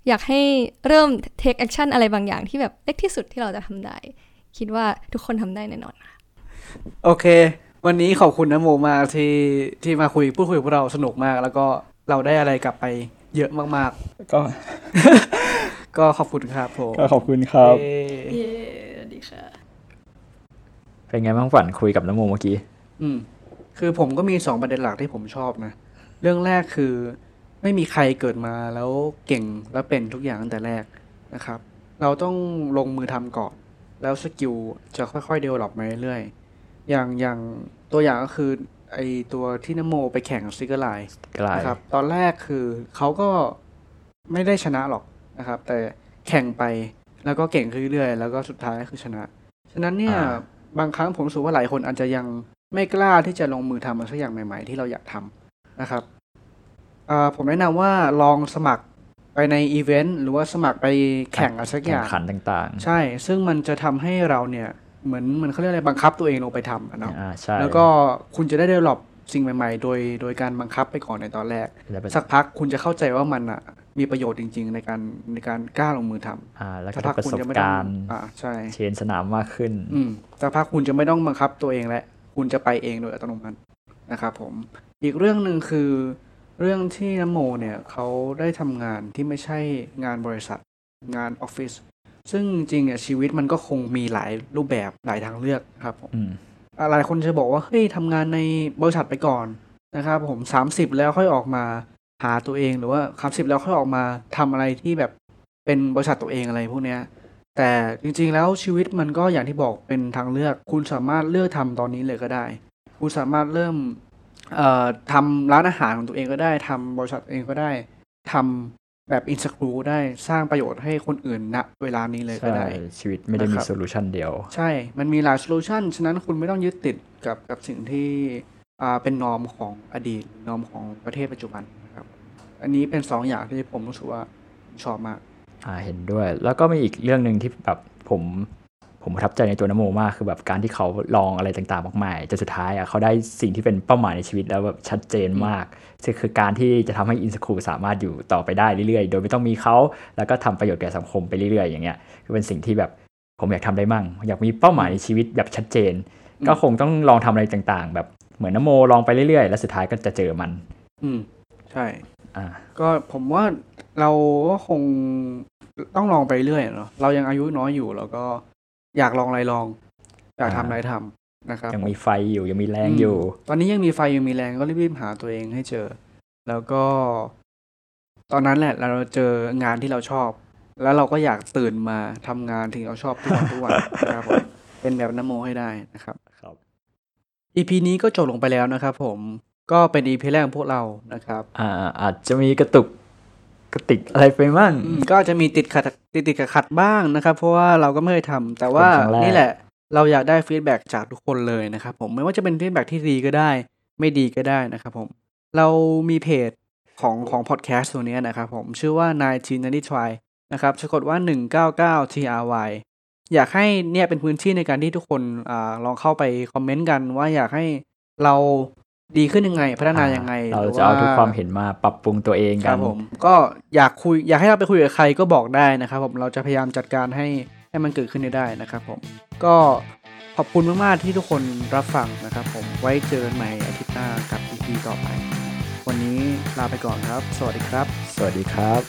อยากให้เริ่ม take action อะไรบางอย่างที่แบบเล็กที่สุดที่เราจะทำได้ คิดว่าทุกคนทำได้แน่นอนโอเค วันนี้ขอบคุณนะโมมากที่ที่มาคุยพูดคุยกับพวกเราสนุกมาก แล้วก็เราได้อะไรกลับไปเยอะมากก็ๆก็ขอบคุณครับผมก็ขอบคุณครับเย้เย้สวัสดีค่ะ เป็นไงบ้างฝันคุยกับน้ำโมเมื่อกี้ อืม คือผมก็มีสองประเด็นหลักที่ผมชอบนะ เรื่องแรกคือ ไม่มีใครเกิดมาแล้วเก่งและเป็นทุกอย่างตั้งแต่แรกนะครับ เราต้องลงมือทำก่อน แล้วสกิลจะค่อยๆ develop มาเรื่อยๆอย่างอย่างตัวอย่างก็คือไอตัวที่นโมไปแข่งสติกเกอร์ไลน์กลายนะครับ ตอนแรกคือเขาก็ไม่ได้ชนะหรอกนะครับ แต่แข่งไปแล้วก็เก่งขึ้นเรื่อยๆแล้วก็สุดท้ายก็คือชนะ ฉะนั้นเนี่ยบางครั้งผมรู้สึกว่าหลายคนอาจจะยังไม่กล้าที่จะลงมือทำอะไรสักอย่างใหม่ ๆ ที่เราอยากทำนะครับอ่า ผมแนะนำว่าลองสมัครไปในอีเวนต์หรือว่าสมัครไปแข่งอะไรสักอแข่งย่างขันต่างใช่ ซึ่งมันจะทำให้เราเนี่ยเหมือนเหมันเขาเรียกอะไรบังคับตัวเองลงไปทำอะเนาะๆอ่าใช่แล้วก็คุณจะได้เดเวลอปสิ่งใหม่ๆ โดยโดยการบังคับไปก่อนในตอนแรกแล้วเป็นสักพักคุณจะเข้าใจว่ามันอะมีประโยชน์จริง ๆ ในการในการกล้าลงมือทำอ่าแล้วสัก็กได้พักประคุณสบจะไม่ต้อกางรณ์อ่าใช่เชนสนามมากขึ้นอืมสักพักคุณจะไม่ต้องบังคับตัวเองแล้วคุณจะไปเองโดยอัตโนมัตินะครับผม อีกเรื่องหนึ่งคือ เรื่องที่น้ำโมเนี่ยเขาได้ทำงานที่ไม่ใช่งานบริษัทงานออฟฟิศซึ่งจริงๆเนี่ยชีวิตมันก็คงมีหลายรูปแบบหลายทางเลือกครับผมอืมอะหลายคนจะบอกว่าเฮ้ยทำงานในบริษัทไปก่อนนะครับผมสามสิบแล้วค่อยออกมาหาตัวเองหรือว่าสามสิบแล้วค่อยออกมาทำอะไรที่แบบเป็นบริษัทตัวเองอะไรพวกเนี้ยแต่จริงๆแล้วชีวิตมันก็อย่างที่บอกเป็นทางเลือก คุณสามารถเลือกทำตอนนี้เลยก็ได้ คุณสามารถเริ่ม เอ่อทำร้านอาหารของตัวเองก็ได้ทำบริษัทเองก็ได้ทำแบบ insKru ได้สร้างประโยชน์ให้คนอื่นณเวลานี้เลยก็ใช่ได้ ชีวิตไม่ได้มีนะครับ solution เดียว ใช่ มันมีหลาย solution ฉะนั้นคุณไม่ต้องยึดติดกับกับสิ่งที่อ่าเป็น norm ของอดีต norm ของประเทศปัจจุบันนะครับ อันนี้เป็นสองอย่างที่ผมรู้สึกว่าผมชอบมากอ่าเห็นด้วย แล้วก็มีอีกเรื่องหนึ่งที่แบบผม ผมประทับใจในตัวนโมมากคือแบบการที่เขาลองอะไรต่างๆมากมายจนสุดท้ายอะเขาได้สิ่งที่เป็นเป้าหมายในชีวิตแล้วแบบชัดเจนมากซึ่งคือการที่จะทำให้อินสคูสามารถอยู่ต่อไปได้เรื่อยๆ โดยไม่ต้องมีเขาแล้วก็ทำประโยชน์แก่สังคมไปเรื่อยๆ อย่างเงี้ยคือเป็นสิ่งที่แบบผมอยากทำได้มั่ง อยากมีเป้าหมายในชีวิตแบบชัดเจนอืมก็คงต้องลองทำอะไรต่างๆ แบบเหมือนนโมลองไปเรื่อยๆ แล้วสุดท้ายก็จะเจอมัน อืมใช่อ่าก็ผมว่าเราก็คงต้องลองไปเรื่อยเนาะเรายังอายุน้อยอยู่แล้วก็ อยากลองอะไรลอง อยากทำอะไรทำนะครับ ยังมีไฟอยู่ยังมีแรงอยู่มตอนนี้ยังมีไฟยังมีแรงก็รีบๆหาตัวเองให้เจอ แล้วก็ ตอนนั้นแหละ เราเจองานที่เราชอบ แล้วเราก็อยากตื่นมาทำงานที่เราชอบทุกวันทุกวันนะครับผมเป็นแบบนโมให้ได้นะครับครับ EP นี้ก็จบลงไปแล้วนะครับ ผมก็เป็น EP แรกของพวกเรานะครับ อ่า อาจจะมีกระตุก กระติกอะไรไปมั่งอืมก็อาจจะมีติดขัดติดติดขัดขัดๆบ้างนะครับ เพราะว่าเราก็ไม่เคยทำแต่ว่าเป็นครั้งแรกนี่แหละ เราอยากได้ feedback จากทุกคนเลยนะครับ ผมไม่ว่าจะเป็น feedback ที่ดีก็ได้ ไม่ดีก็ได้นะครับ ผม เรามีเพจของของพอดแคสต์ตัวเนี้ยนะครับ ผมชื่อว่า19 90 try นะครับสะกดว่า 199 try อยากให้เนี่ยเป็นพื้นที่ในการที่ทุกคนอ่าลองเข้าไปคอมเมนต์กันว่าอยากให้เรา ดีขึ้นยังไง พัฒนายังไง เราจะเอาทุกความเห็นมาปรับปรุงตัวเองกันผมก็อยากคุยอยากให้เราไปคุยกับใครก็บอกได้นะครับผมเราจะพยายามจัดการให้ให้มันเกิดขึ้นได้นะครับผมก็ขอบคุณมาก ๆ ที่ทุกคนรับฟังนะครับผมไว้เจอกันใหม่อาทิตย์หน้ากับ EP ต่อไป วันนี้ลาไปก่อนครับ สวัสดีครับ สวัสดีครับ